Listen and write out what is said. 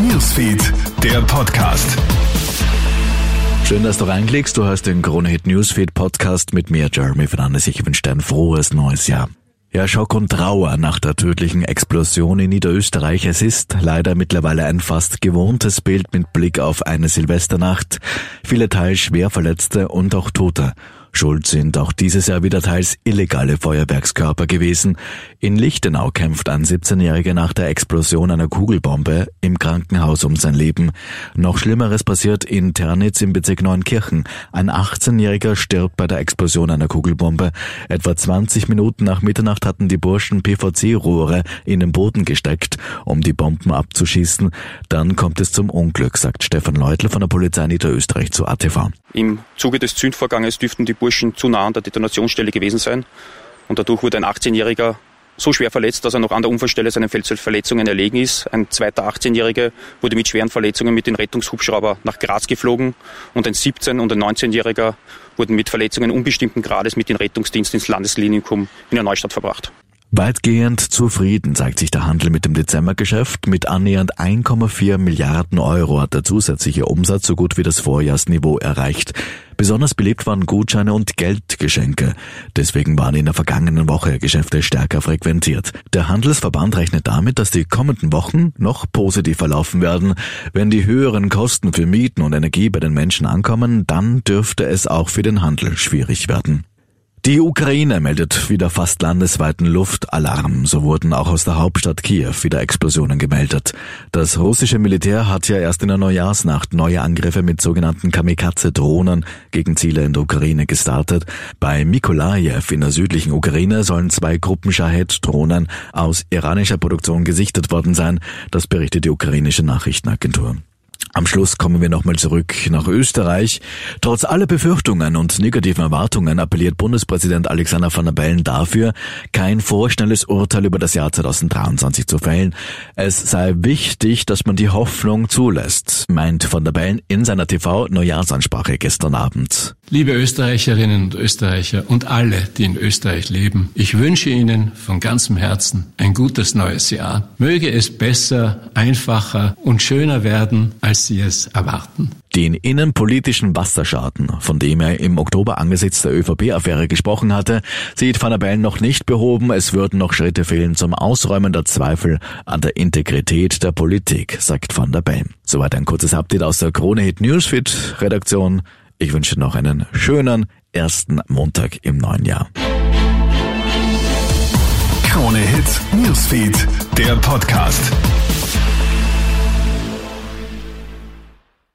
Newsfeed, der Podcast. Schön, dass du reinklickst. Du hast den Krone Hit Newsfeed Podcast mit mir, Jeremy Fernandes. Ich wünsche dir ein frohes neues Jahr. Ja, Schock und Trauer nach der tödlichen Explosion in Niederösterreich. Es ist leider mittlerweile ein fast gewohntes Bild mit Blick auf eine Silvesternacht. Viele teils schwer Verletzte und auch Tote. Schuld sind auch dieses Jahr wieder teils illegale Feuerwerkskörper gewesen. In Lichtenau kämpft ein 17-Jähriger nach der Explosion einer Kugelbombe im Krankenhaus um sein Leben. Noch Schlimmeres passiert in Ternitz im Bezirk Neunkirchen. Ein 18-Jähriger stirbt bei der Explosion einer Kugelbombe. Etwa 20 Minuten nach Mitternacht hatten die Burschen PVC-Rohre in den Boden gesteckt, um die Bomben abzuschießen. Dann kommt es zum Unglück, sagt Stefan Leutl von der Polizei Niederösterreich zu ATV. Im Zuge des Zündvorganges dürften die Burschen zu nah an der Detonationsstelle gewesen sein. Und dadurch wurde ein 18-Jähriger so schwer verletzt, dass er noch an der Unfallstelle seinen Verletzungen erlegen ist. Ein zweiter 18-Jähriger wurde mit schweren Verletzungen mit dem Rettungshubschrauber nach Graz geflogen und ein 17- und ein 19-Jähriger wurden mit Verletzungen unbestimmten Grades mit dem Rettungsdienst ins Landesklinikum in der Neustadt verbracht. Weitgehend zufrieden zeigt sich der Handel mit dem Dezembergeschäft. Mit annähernd 1,4 Milliarden Euro hat der zusätzliche Umsatz so gut wie das Vorjahrsniveau erreicht. Besonders beliebt waren Gutscheine und Geldgeschenke. Deswegen waren in der vergangenen Woche Geschäfte stärker frequentiert. Der Handelsverband rechnet damit, dass die kommenden Wochen noch positiv verlaufen werden. Wenn die höheren Kosten für Mieten und Energie bei den Menschen ankommen, dann dürfte es auch für den Handel schwierig werden. Die Ukraine meldet wieder fast landesweiten Luftalarm. So wurden auch aus der Hauptstadt Kiew wieder Explosionen gemeldet. Das russische Militär hat ja erst in der Neujahrsnacht neue Angriffe mit sogenannten Kamikaze-Drohnen gegen Ziele in der Ukraine gestartet. Bei Mikolajew in der südlichen Ukraine sollen zwei Gruppen Shahed-Drohnen aus iranischer Produktion gesichtet worden sein. Das berichtet die ukrainische Nachrichtenagentur. Am Schluss kommen wir nochmal zurück nach Österreich. Trotz aller Befürchtungen und negativen Erwartungen appelliert Bundespräsident Alexander van der Bellen dafür, kein vorschnelles Urteil über das Jahr 2023 zu fällen. Es sei wichtig, dass man die Hoffnung zulässt, meint van der Bellen in seiner TV-Neujahrsansprache gestern Abend. Liebe Österreicherinnen und Österreicher und alle, die in Österreich leben, ich wünsche Ihnen von ganzem Herzen ein gutes neues Jahr. Möge es besser, einfacher und schöner werden, als Sie es erwarten. Den innenpolitischen Wasserschaden, von dem er im Oktober angesichts der ÖVP-Affäre gesprochen hatte, sieht Van der Bellen noch nicht behoben. Es würden noch Schritte fehlen zum Ausräumen der Zweifel an der Integrität der Politik, sagt Van der Bellen. Soweit ein kurzes Update aus der Krone Hit Newsfeed Redaktion. Ich wünsche noch einen schönen ersten Montag im neuen Jahr. Krone Hit Newsfeed, der Podcast.